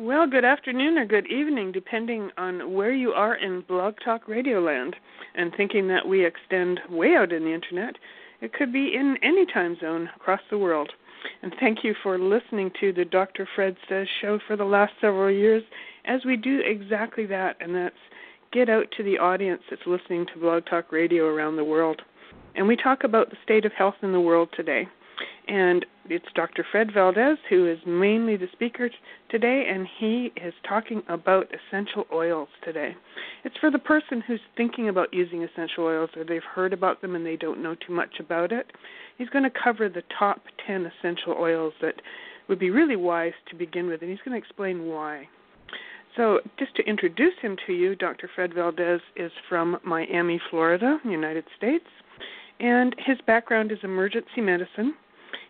Well, good afternoon or good evening, depending on where you are in Blog Talk Radio land. And thinking that we extend way out in the internet, it could be in any time zone across the world. And thank you for listening to the Dr. Fred Says show for the last several years as we do exactly that, and that's get out to the audience that's listening to Blog Talk Radio around the world. And we talk about the state of health in the world today. And it's Dr. Fred Valdes who is mainly the speaker t- today, and he is talking about essential oils today. It's for the person who's thinking about using essential oils or they've heard about them and they don't know too much about it. He's going to cover the top 10 essential oils that would be really wise to begin with, and he's going to explain why. So, just to introduce him to you, Dr. Fred Valdes is from Miami, Florida, United States, and his background is emergency medicine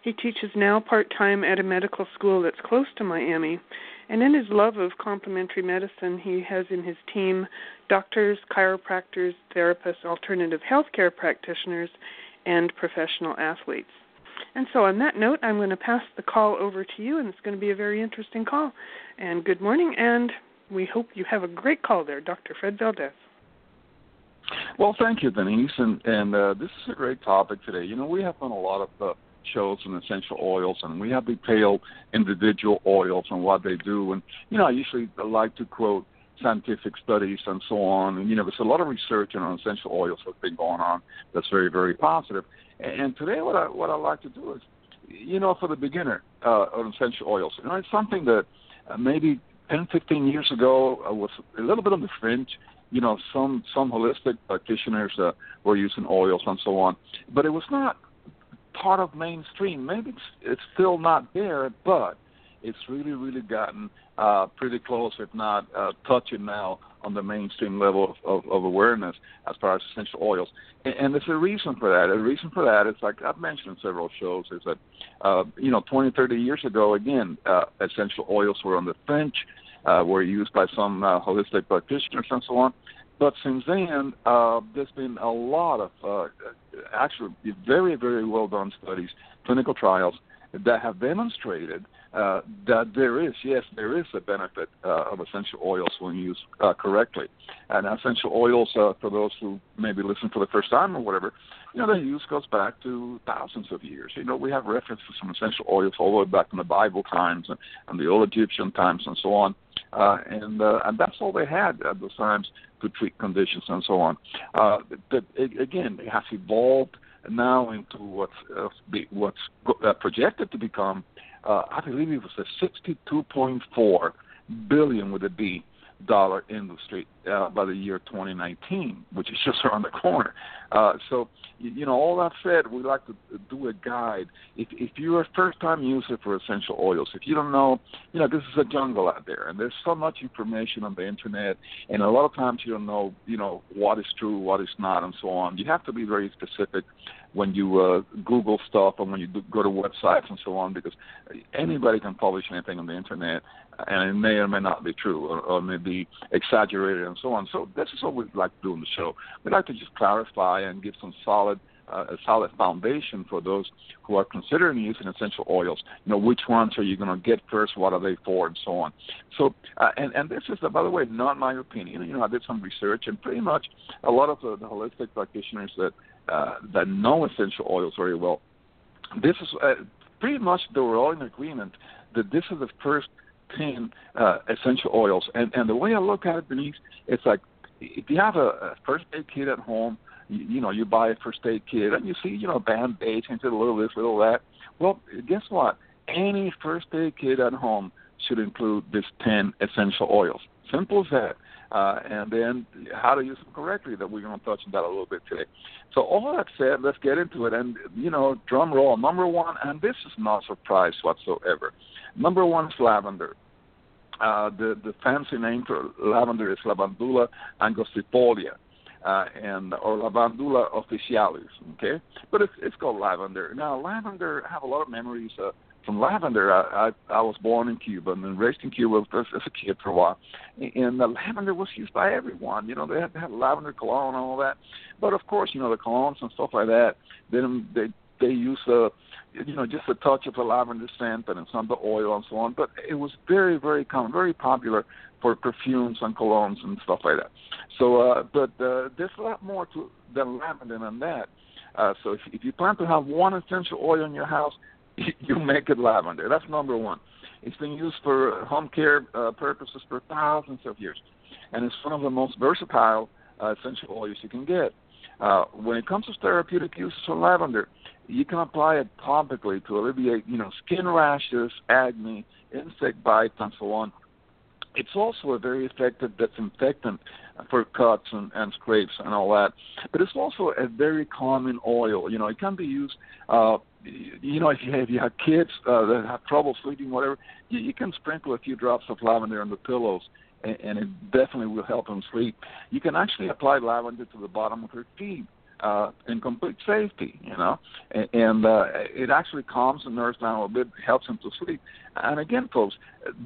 he teaches now part time at a medical school that's close to Miami. And in his love of complementary medicine, he has in his team doctors, chiropractors, therapists, alternative healthcare practitioners, and professional athletes. And so, on that note, I'm going to pass the call over to you, and it's going to be a very interesting call. And good morning, and we hope you have a great call there, Dr. Fred Valdes. Well, thank you, Denise, and and uh, this is a great topic today. You know, we have done a lot of uh, shows on essential oils, and we have detailed individual oils and what they do. And you know, I usually like to quote scientific studies and so on. And you know, there's a lot of research on essential oils that's been going on that's very, very positive. And today, what I what I like to do is, you know, for the beginner uh, on essential oils, you know, it's something that uh, maybe 10, 15 years ago uh, was a little bit on the fringe. You know, some some holistic practitioners uh, were using oils and so on, but it was not part of mainstream. Maybe it's, it's still not there, but it's really, really gotten uh, pretty close, if not uh, touching now on the mainstream level of, of, of awareness as far as essential oils. And, and there's a reason for that. A reason for that is like I've mentioned in several shows is that, uh, you know, 20, 30 years ago, again, uh, essential oils were on the fringe, uh, were used by some uh, holistic practitioners and so on. But since then, uh, there's been a lot of uh, actually very, very well done studies, clinical trials that have demonstrated uh, that there is, yes, there is a benefit uh, of essential oils when used uh, correctly. And essential oils, uh, for those who maybe listen for the first time or whatever, you know, their use goes back to thousands of years. You know, we have references from essential oils all the way back in the Bible times and, and the old Egyptian times and so on. Uh, and uh, and that's all they had at those times to treat conditions and so on. Uh, but again, it has evolved now into what's uh, be, what's uh, projected to become. Uh, I believe it was a 62.4 billion with a B dollar industry uh, by the year 2019, which is just around the corner. Uh, so, you, know, all that said, we like to do a guide. If, if you're a first-time user for essential oils, if you don't know, you know, this is a jungle out there, and there's so much information on the internet, and a lot of times you don't know, you know, what is true, what is not, and so on. You have to be very specific when you uh, Google stuff and when you do, go to websites and so on, because anybody can publish anything on the internet, and it may or may not be true, or, or may be exaggerated and so on. So this is what we like to do on the show. We like to just clarify and give some solid uh, a solid foundation for those who are considering using essential oils. You know, which ones are you going to get first? What are they for, and so on. So, uh, and and this is, uh, by the way, not my opinion. You know, I did some research, and pretty much a lot of the, the holistic practitioners that uh, that know essential oils very well, this is uh, pretty much they were all in agreement that this is the first 10 uh, essential oils. And, and the way I look at it, Denise, it's like if you have a, a first aid kit at home, you, you know, you buy a first aid kit and you see, you know, band aids and a little this, little that. Well, guess what? Any first aid kit at home should include these 10 essential oils. Simple as that. Uh, and then how to use them correctly that we're going to touch on that a little bit today. So all that said, let's get into it. And, you know, drum roll, number one, and this is not a surprise whatsoever. Number one is lavender. Uh, the, the fancy name for lavender is Lavandula angustifolia. Uh, and or Lavandula officinalis, okay? But it's it's called lavender. Now, lavender, I have a lot of memories uh, from lavender. I, I I was born in Cuba and raised in Cuba as, as a kid for a while, and the lavender was used by everyone. You know, they had to have lavender cologne and all that. But of course, you know, the colognes and stuff like that, then they they use a you know just a touch of a lavender scent and some of the oil and so on. But it was very very common, very popular for perfumes and colognes and stuff like that. So, uh, but uh, there's a lot more to than lavender than that. Uh, so if, if you plan to have one essential oil in your house, you make it lavender. That's number one. It's been used for home care uh, purposes for thousands of years, and it's one of the most versatile uh, essential oils you can get. Uh, when it comes to therapeutic uses of lavender, you can apply it topically to alleviate, you know, skin rashes, acne, insect bites, and so on. It's also a very effective disinfectant for cuts and, and scrapes and all that. But it's also a very common oil. You know, it can be used. Uh, you know, if you have, if you have kids uh, that have trouble sleeping, whatever, you, you can sprinkle a few drops of lavender on the pillows, and, it definitely will help them sleep. You can actually apply lavender to the bottom of your feet uh, in complete safety, you know, and, and uh, it actually calms the nerves down a bit, helps them to sleep. And again, folks,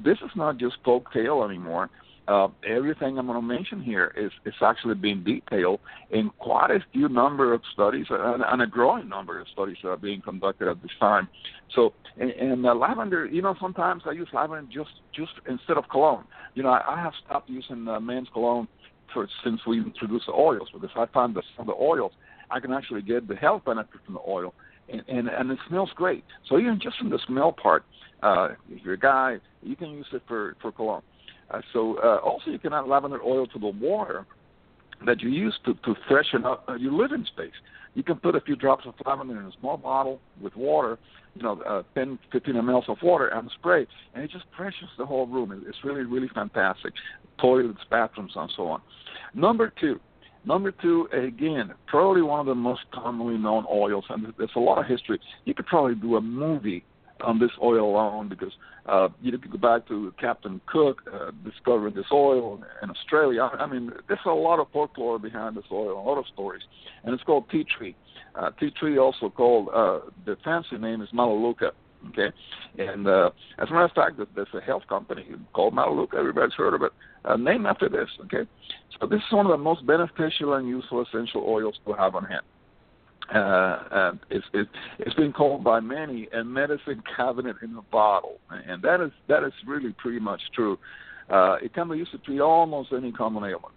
this is not just folk tale anymore. Uh, everything I'm going to mention here is, is actually being detailed in quite a few number of studies and, and a growing number of studies that are being conducted at this time. So, and, and uh, lavender, you know, sometimes I use lavender just just instead of cologne. You know, I, I have stopped using uh, men's cologne for since we introduced the oils because I found that of the oils I can actually get the health benefit from the oil, and and, and it smells great. So even just from the smell part, uh, if you're a guy, you can use it for for cologne. Uh, so uh, also you can add lavender oil to the water that you use to to freshen up uh, your living space. You can put a few drops of lavender in a small bottle with water, you know, uh, 10, 15 ml of water and spray, and it just freshens the whole room. It's really, really fantastic. Toilets, bathrooms, and so on. Number two, Number two, again, probably one of the most commonly known oils, and there's a lot of history. You could probably do a movie on this oil alone because uh, you could go back to Captain Cook uh, discovering this oil in Australia. I mean, there's a lot of folklore behind this oil, a lot of stories, and it's called tea tree. Uh, tea tree, also called uh, the fancy name is Melaleuca. Okay, and uh, as a matter of fact, there's a health company called Melaleuca. Everybody's heard of it. Uh, named after this. Okay, so this is one of the most beneficial and useful essential oils to have on hand. Uh, and it's, it, it's been called by many a medicine cabinet in a bottle, and that is that is really pretty much true. Uh, it can be used to treat almost any common ailment: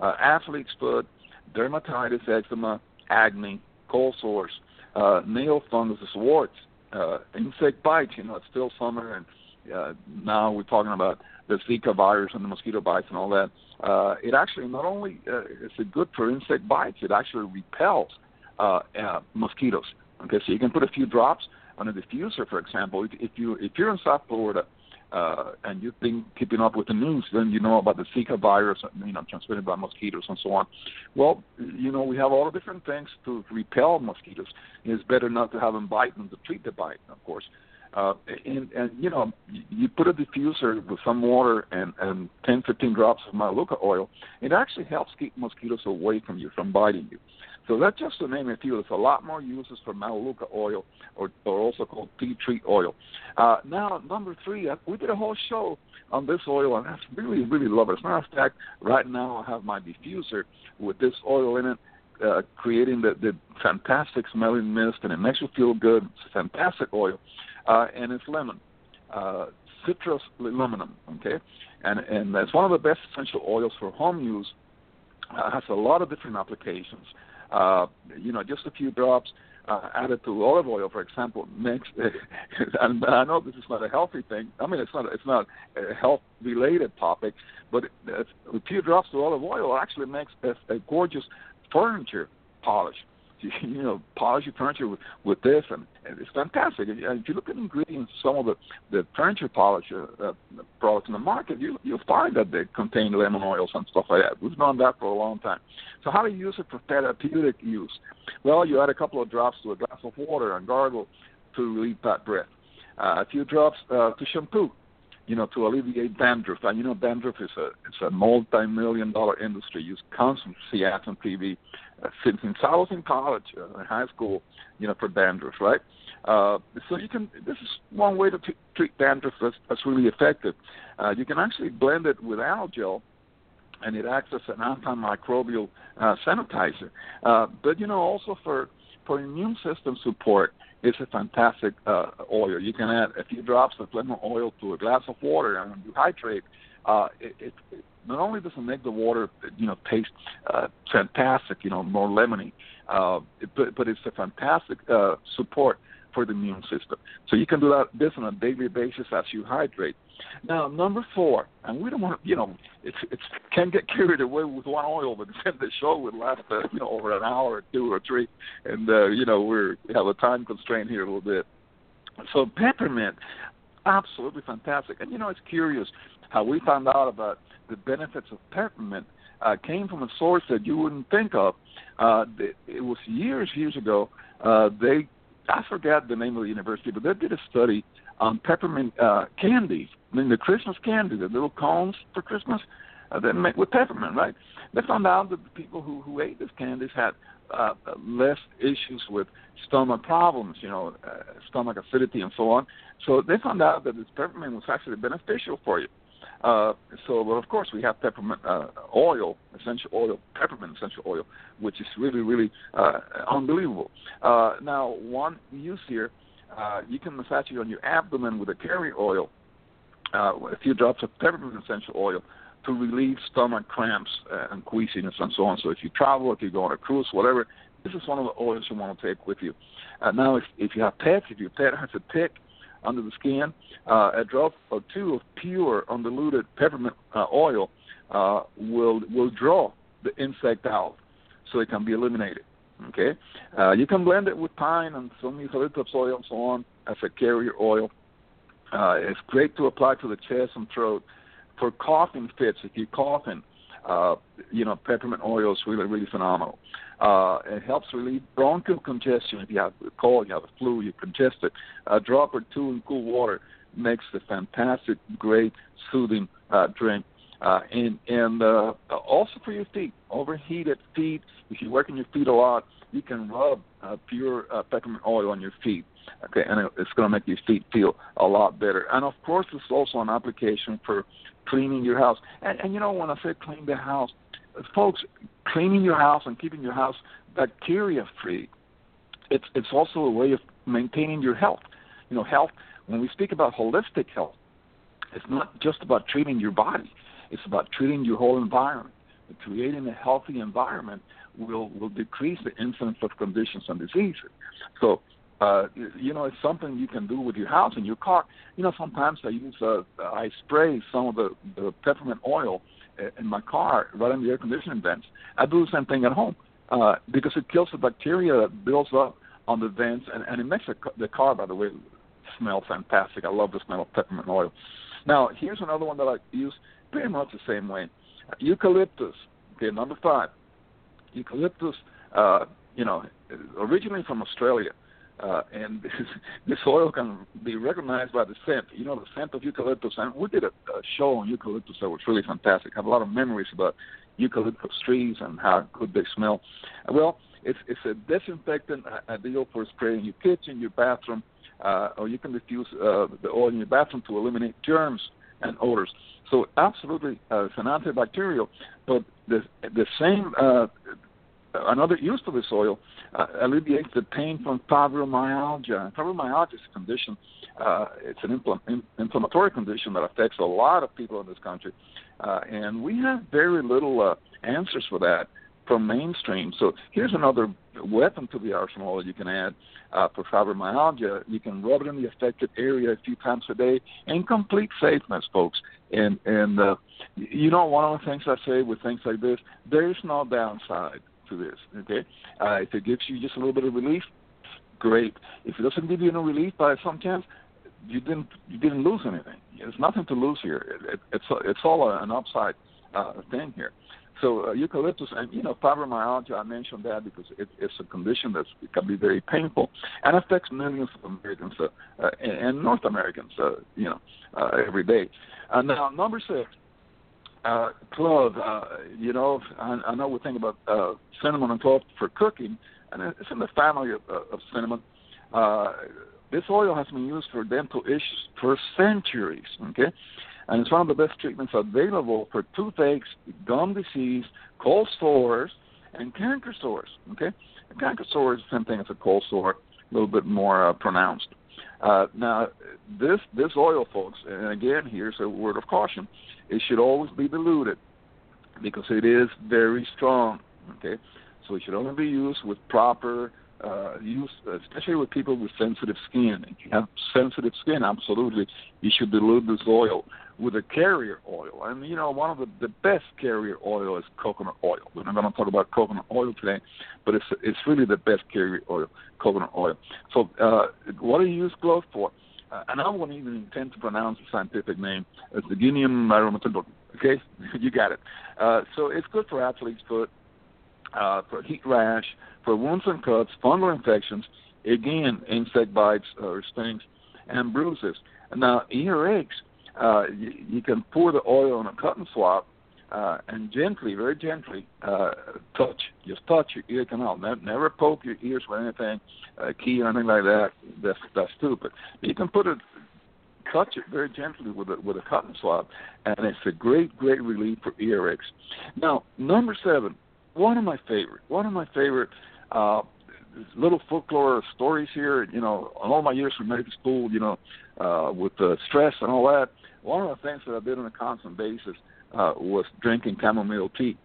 uh, athlete's foot, dermatitis, eczema, acne, cold sores, uh, nail fungus, warts, uh, insect bites. You know, it's still summer, and uh, now we're talking about the Zika virus and the mosquito bites and all that. Uh, it actually not only uh, is it good for insect bites, it actually repels uh, uh, mosquitoes. Okay, so you can put a few drops on a diffuser, for example. If, if you if you're in South Florida uh, and you've been keeping up with the news, then you know about the Zika virus, you know, transmitted by mosquitoes and so on. Well, you know, we have all different things to repel mosquitoes. It's better not to have them bite than to treat the bite, of course. Uh, and, and you know, you put a diffuser with some water and, and 10, 15 drops of Melaleuca oil. It actually helps keep mosquitoes away from you, from biting you. So that's just to name a few. There's a lot more uses for Melaleuca oil, or, or also called tea tree oil. Uh, now, number three, uh, we did a whole show on this oil, and I really, really love it. As a matter of fact, right now I have my diffuser with this oil in it. Uh, creating the, the fantastic smelling mist, and it makes you feel good. It's a fantastic oil uh, and it's lemon, uh, Citrus limonum. Okay, and and that's one of the best essential oils for home use. Uh, has a lot of different applications. Uh, you know, just a few drops uh, added to olive oil, for example, makes. and I know this is not a healthy thing. I mean, it's not it's not a health-related topic, but a few drops of olive oil actually makes a, a gorgeous furniture polish. you know polish your furniture with, with this, and, and it's fantastic. And if you look at ingredients, some of the the furniture polish uh, uh, products in the market, you you'll find that they contain lemon oils and stuff like that. We've known that for a long time. So how do you use it for therapeutic use? Well, you add a couple of drops to a glass of water and gargle to relieve bad breath. Uh, a few drops uh, to shampoo you know, to alleviate dandruff. And you know, dandruff is a it's a multi-million dollar industry. You constantly see ads on TV since since I was in college, uh, in high school, you know, for dandruff, right? Uh, so you can. This is one way to t- treat dandruff that's, that's really effective. Uh, you can actually blend it with Al-Gel, and it acts as an antimicrobial uh, sanitizer. Uh, but you know, also for for immune system support, it's a fantastic uh, oil. You can add a few drops of lemon oil to a glass of water, and when you hydrate, uh, it, it not only does it make the water, you know, taste uh, fantastic, you know, more lemony, uh, but but it's a fantastic uh, support for the immune system. So you can do that this on a daily basis as you hydrate. Now, number four, and we don't want to, you know, it's it's can get carried away with one oil, but then the show would last, uh, you know, over an hour or two or three, and uh, you know we're we have a time constraint here a little bit. So peppermint, absolutely fantastic, and you know it's curious how we found out about the benefits of peppermint. Uh, came from a source that you wouldn't think of. Uh, it was years, years ago. Uh, they, I forgot the name of the university, but they did a study on peppermint uh, candies I mean, the Christmas candy, the little cones for Christmas, uh, they make with peppermint, right? They found out that the people who who ate these candies had uh, less issues with stomach problems, you know, uh, stomach acidity and so on. So they found out that this peppermint was actually beneficial for you. Uh, so, but of course, we have peppermint uh, oil, essential oil, peppermint essential oil, which is really, really uh, unbelievable. Uh, now, one use here, uh, you can massage it on your abdomen with a carrier oil uh, a few drops of peppermint essential oil to relieve stomach cramps and queasiness and so on. So if you travel, if you go on a cruise, whatever, this is one of the oils you want to take with you. Uh, now, if, if you have pets, if your pet has a tick under the skin, uh, a drop or two of pure undiluted peppermint uh, oil uh, will will draw the insect out, so it can be eliminated. Okay, uh, you can blend it with pine and some eucalyptus oil and so on as a carrier oil. Uh, it's great to apply to the chest and throat. For coughing fits, if you're coughing, uh, you know, peppermint oil is really, really phenomenal. Uh, it helps relieve bronchial congestion. If you have a cold, you have a flu, you're congested. A drop or two in cool water makes a fantastic, great, soothing uh, drink. Uh, and and uh, also for your feet, overheated feet. If you're working your feet a lot, you can rub uh, pure uh, peppermint oil on your feet. Okay, and it's going to make your feet feel a lot better. And of course, it's also an application for cleaning your house. And, and you know, when I say clean the house, folks, cleaning your house and keeping your house bacteria free, it's it's also a way of maintaining your health. You know, health. When we speak about holistic health, it's not just about treating your body; it's about treating your whole environment. Creating a healthy environment will will decrease the incidence of conditions and diseases. So uh, you know, it's something you can do with your house and your car. You know, sometimes I use, uh, I spray some of the, the peppermint oil in my car right in the air conditioning vents. I do the same thing at home uh, because it kills the bacteria that builds up on the vents, and, and it makes the, the car, by the way, smell fantastic. I love the smell of peppermint oil. Now, here's another one that I use pretty much the same way. Eucalyptus, okay, number five. Eucalyptus, uh, you know, originally from Australia uh, and this, oil can be recognized by the scent. You know, the scent of eucalyptus. And we did a, a show on eucalyptus that was really fantastic. I have a lot of memories about eucalyptus trees and how good they smell. Well, it's it's a disinfectant ideal for spraying your kitchen, your bathroom, uh, or you can diffuse uh, the oil in your bathroom to eliminate germs and odors. So absolutely, uh, it's an antibacterial, but the the same uh, another use for this oil uh, alleviates the pain from fibromyalgia. Fibromyalgia is a condition, uh, it's an impl- in, inflammatory condition that affects a lot of people in this country. Uh, and we have very little uh, answers for that from mainstream. So here's another weapon to the arsenal that you can add uh, for fibromyalgia. You can rub it in the affected area a few times a day in complete safeness, folks. And and uh, you know one of the things I say with things like this, there's no downside to this. Okay, uh, if it gives you just a little bit of relief, great. If it doesn't give you no relief by some chance, you didn't you didn't lose anything. There's nothing to lose here. It, it, it's it's all an upside uh, thing here. So uh, eucalyptus and you know fibromyalgia, I mentioned that because it, it's a condition that can be very painful and affects millions of Americans uh, uh, and, and North Americans, uh, you know, uh, every day. Uh, now number six, uh, clove. Uh, you know, I, I know we think about uh, cinnamon and clove for cooking, and it's in the family of, of cinnamon. Uh, this oil has been used for dental issues for centuries. Okay, and it's one of the best treatments available for toothaches, gum disease, cold sores, and canker sores. Okay, a canker sore is the same thing as a cold sore. a little bit more uh, pronounced. Uh, now, this this oil, folks, and again, here's a word of caution: it should always be diluted because it is very strong. Okay, so it should only be used with proper uh, use, especially with people with sensitive skin. If you have sensitive skin, absolutely, you should dilute this oil with a carrier oil. And you know, one of the, the best carrier oil is coconut oil. We're not going to talk about coconut oil today, but it's it's really the best carrier oil, coconut oil. So, uh, what do you use gloves for? Uh, and I won't even intend to pronounce the scientific name. It's the Guinean aromatidol. Okay, you got it. Uh, so it's good for athlete's foot, uh, for heat rash, for wounds and cuts, fungal infections, again, insect bites or stings, and bruises. Now, earaches, uh, you, you can pour the oil on a cotton swab uh, and gently, very gently, uh, touch. Just touch your ear canal. Never, never poke your ears with anything, uh, key or anything like that. That's that's stupid. You can put it, touch it very gently with a with a cotton swab, and it's a great, great relief for earaches. Now, number seven, one of my favorite, one of my favorite uh, little folklore stories here. You know, all my years from medical school, you know, uh, with the stress and all that, one of the things that I did on a constant basis uh, was drinking chamomile tea.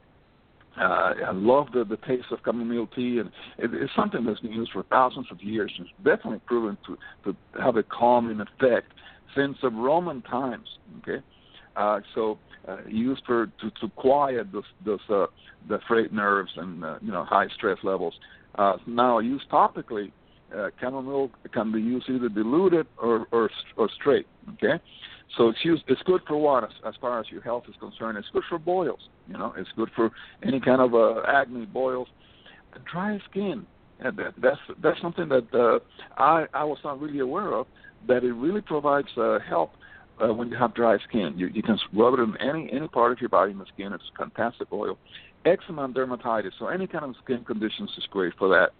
Uh, I love the, the taste of chamomile tea, and it, it's something that's been used for thousands of years. It's definitely proven to, to have a calming effect since the Roman times. Okay, uh, so uh, used for to, to quiet those, those uh, the frayed nerves and uh, you know high stress levels. Uh, now, used topically, uh, chamomile can be used either diluted or or, or straight. Okay, so it's used. It's good for what as, as far as your health is concerned. It's good for boils. You know, it's good for any kind of uh, acne, boils, dry skin. And that, that's that's something that uh, I I was not really aware of. That it really provides uh, help uh, when you have dry skin. You, you can rub it in any any part of your body in the skin. It's fantastic oil eczema and dermatitis. So any kind of skin conditions is great for that.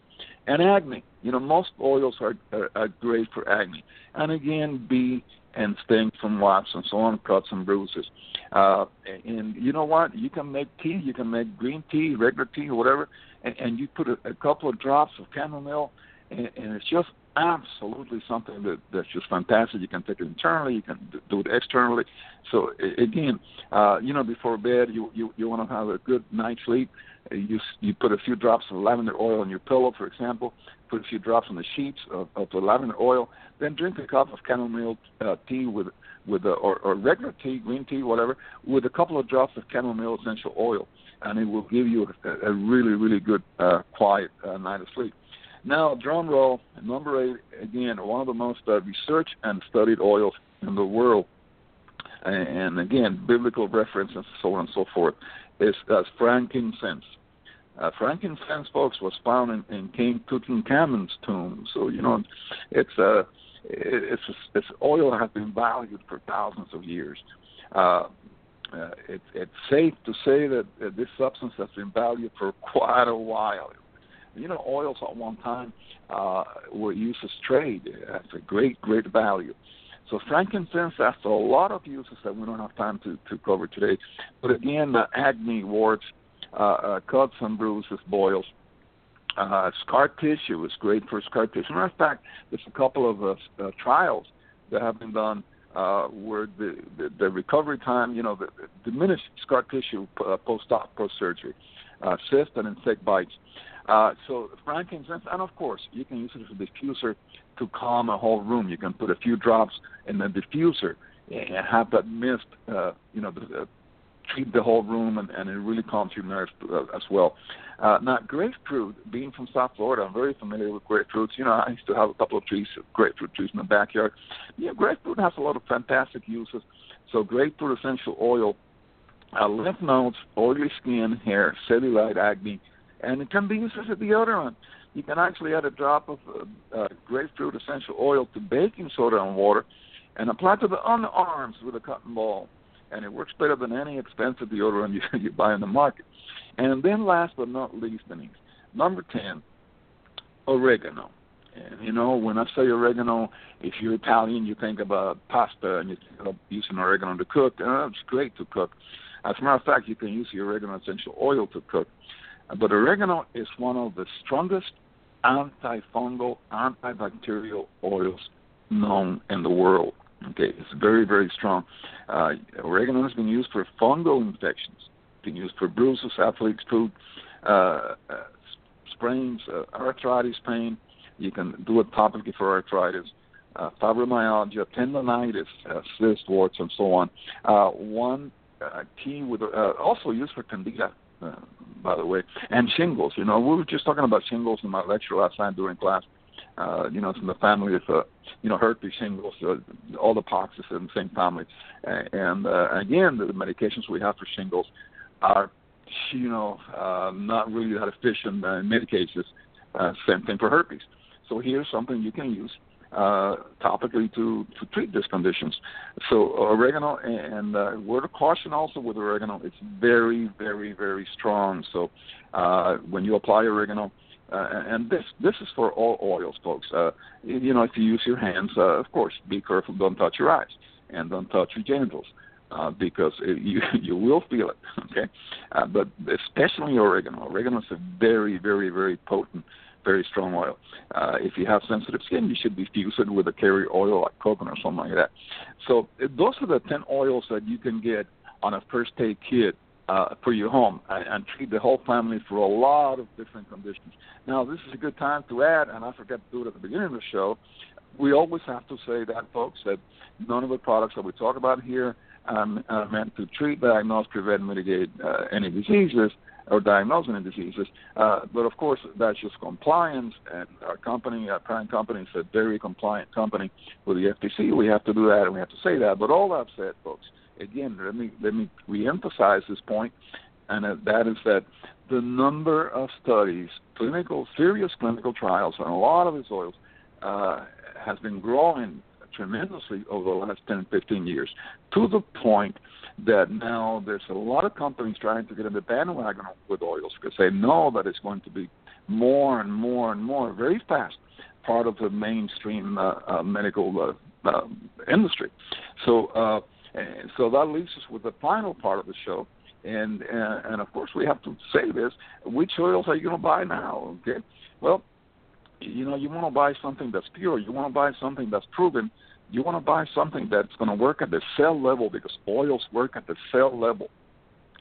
And acne, you know, most oils are, are, are great for acne. And again, bee and sting from wasps and so on, cuts and bruises. Uh, and you know what? You can make tea. You can make green tea, regular tea, whatever, and, and you put a, a couple of drops of chamomile, and, and it's just absolutely something that that's just fantastic. You can take it internally, you can do it externally. So again, uh, you know, before bed, you you you want to have a good night's sleep. You you put a few drops of lavender oil on your pillow, for example. Put a few drops on the sheets of, of the lavender oil. Then drink a cup of chamomile uh, tea with with a, or, or regular tea, green tea, whatever, with a couple of drops of chamomile essential oil, and it will give you a, a really really good uh, quiet uh, night of sleep. Now, drum roll, number eight, again, one of the most uh, researched and studied oils in the world. And again, biblical references, so on and so forth, is uh, frankincense. Uh, frankincense, folks, was found in, in King Tutankhamun's tomb. So you know, it's a uh, it's it's oil has been valued for thousands of years. Uh, uh, it, it's safe to say that uh, this substance has been valued for quite a while. You know, oils at one time uh, were used as trade. That's a great, great value. So frankincense has a lot of uses that we don't have time to, to cover today. But again, the acne, warts, uh, uh, cuts and bruises, boils, uh, scar tissue is great for scar tissue. Matter of fact, there's a couple of uh, uh, trials that have been done uh, where the, the, the recovery time, you know, the, the diminished scar tissue uh, post-op, post-surgery, uh, cyst and insect bites. Uh, so frankincense, and of course, you can use it as a diffuser to calm a whole room. You can put a few drops in the diffuser and have that mist, uh, you know, uh, treat the whole room, and, and it really calms your nerves uh, as well. Uh, now, grapefruit, being from South Florida, I'm very familiar with grapefruits. You know, I used to have a couple of trees, grapefruit trees in the backyard. Yeah, grapefruit has a lot of fantastic uses. So, grapefruit essential oil, uh, lymph nodes, oily skin, hair, cellulite, acne, and it can be used as a deodorant. You can actually add a drop of uh, uh, grapefruit essential oil to baking soda and water, and apply to the underarms with a cotton ball, and it works better than any expensive deodorant you, you buy in the market. And then, last but not least, Denise, number ten, oregano. And you know, when I say oregano, if you're Italian, you think about pasta and you think about using oregano to cook. And it's great to cook. As a matter of fact, you can use the oregano essential oil to cook. But oregano is one of the strongest antifungal, antibacterial oils known in the world. Okay, it's very, very strong. Uh, oregano has been used for fungal infections, been used for bruises, athlete's foot, uh, uh, sprains, uh, arthritis pain. You can do it topically for arthritis, uh, fibromyalgia, tendonitis, uh, cyst warts, and so on. One key with also used for candida, uh, by the way, and shingles. You know, we were just talking about shingles in my lecture last time during class. Uh, you know, it's in the family of, uh, you know, herpes, shingles, uh, all the poxes in the same family. And uh, again, the medications we have for shingles are, you know, uh, not really that efficient in many cases. Uh, same thing for herpes. So here's something you can use uh, topically to to treat these conditions. So oregano and uh, word of caution also with oregano, it's very very very strong. So uh, when you apply oregano. Uh, and this this is for all oils, folks. Uh, you know, if you use your hands, uh, of course, be careful. Don't touch your eyes and don't touch your genitals uh, because it, you you will feel it. Okay, uh, but especially oregano. Oregano is a very very very potent very strong oil. Uh, if you have sensitive skin, you should diffuse it with a carrier oil like coconut or something like that. So those are the 10 oils that you can get on a first aid kit uh, for your home and, and treat the whole family for a lot of different conditions. Now, this is a good time to add, and I forgot to do it at the beginning of the show. We always have to say that, folks, that none of the products that we talk about here um, are meant to treat, diagnose, prevent, mitigate uh, any diseases or diagnosing diseases. Uh, but of course, that's just compliance, and our company, our parent company, is a very compliant company with the FTC. We have to do that, and we have to say that. But all I've said, folks, again, let me let me reemphasize this point, and that is that the number of studies, clinical, serious clinical trials on a lot of these oils uh, has been growing tremendously over the last 10, 15 years, to the point that now there's a lot of companies trying to get in the bandwagon with oils because they know that it's going to be more and more and more very fast part of the mainstream uh, uh, medical uh, uh, industry. So, uh, so that leaves us with the final part of the show, and uh, and of course we have to say this: which oils are you going to buy now? Okay, well, you know you want to buy something that's pure. You want to buy something that's proven you want to buy something that's going to work at the cell level because oils work at the cell level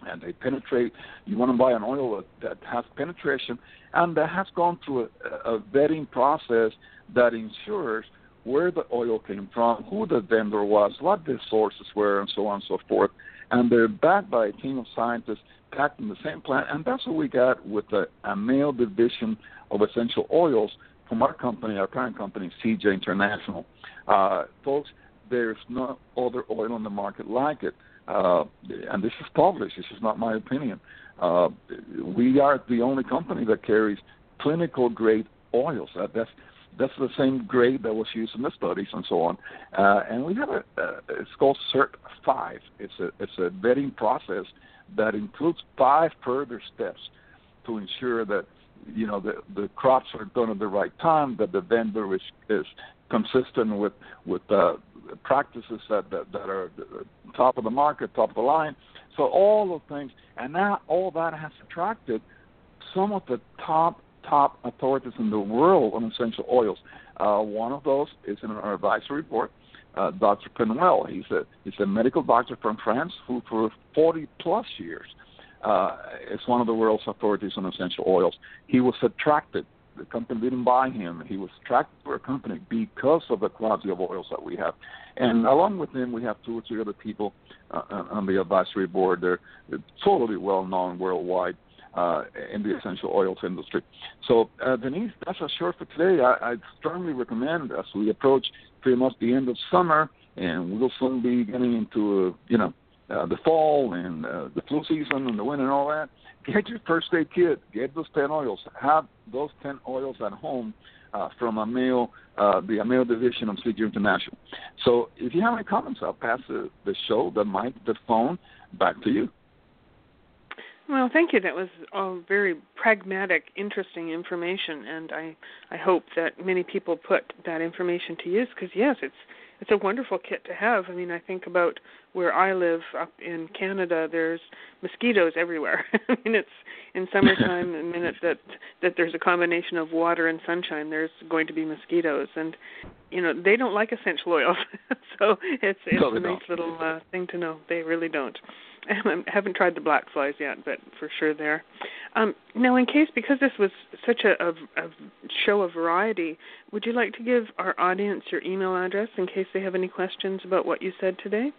and they penetrate. You want to buy an oil that, has penetration and that has gone through a, a vetting process that ensures where the oil came from, who the vendor was, what the sources were, and so on and so forth. And they're backed by a team of scientists packed in the same plant. And that's what we got with the Ameo division of essential oils from our company, our parent company, Zija International. Uh, folks, there's no other oil on the market like it. Uh, and this is published. This is not my opinion. Uh, we are the only company that carries clinical grade oils. That's that's the same grade that was used in the studies and so on. Uh, and we have a, uh, it's called Cert Five. It's a it's a vetting process that includes five further steps to ensure that you know the the crops are done at the right time, that the vendor is is consistent with with uh, practices that, that that are top of the market, top of the line. So all those things, and now all that has attracted some of the top top authorities in the world on essential oils. Uh, one of those is in our advisory board. Uh, Dr. Pénoël. He's a he's a medical doctor from France who, for 40 plus years, uh, is one of the world's authorities on essential oils. He was attracted. The company didn't buy him. He was attracted to our company because of the quality of oils that we have. And along with him, we have two or three other people uh, on the advisory board. They're, they're totally well known worldwide. Uh, in the essential oils industry. So, uh, Denise, that's a short for today. I, I strongly recommend as we approach pretty much the end of summer, and we'll soon be getting into, uh, you know, uh, the fall and uh, the flu season and the winter and all that, get your first aid kit. Get those 10 oils. Have those 10 oils at home uh, from Ameo, uh, the Ameo division of Zija International. So if you have any comments, I'll pass the, the show, the mic, the phone back to you. Well, thank you. That was all very pragmatic, interesting information, and I I hope that many people put that information to use because yes, it's it's a wonderful kit to have. I mean, I think about where I live up in Canada. There's mosquitoes everywhere. I mean, it's in summertime. the minute that that there's a combination of water and sunshine, there's going to be mosquitoes, and you know they don't like essential oils. so it's it's no, a nice don't. little uh, thing to know. They really don't. I haven't tried the black flies yet, but for sure there. Um, now, in case because this was such a, a, a show of variety, would you like to give our audience your email address in case they have any questions about what you said today?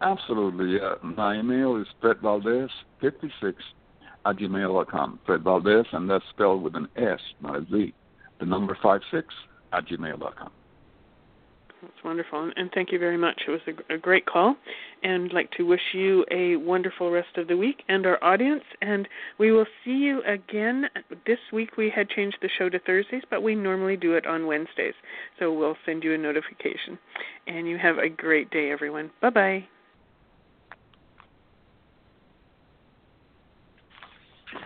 Absolutely. Uh, my email is fredvaldes56 at gmail.com. Fred Valdes, and that's spelled with an S, not a Z. The number 56 at gmail.com. That's wonderful, and thank you very much. It was a, a, great call, and I'd like to wish you a wonderful rest of the week and our audience. And we will see you again this week. We had changed the show to Thursdays, but we normally do it on Wednesdays, so we'll send you a notification. And you have a great day, everyone. Bye bye.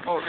Oh,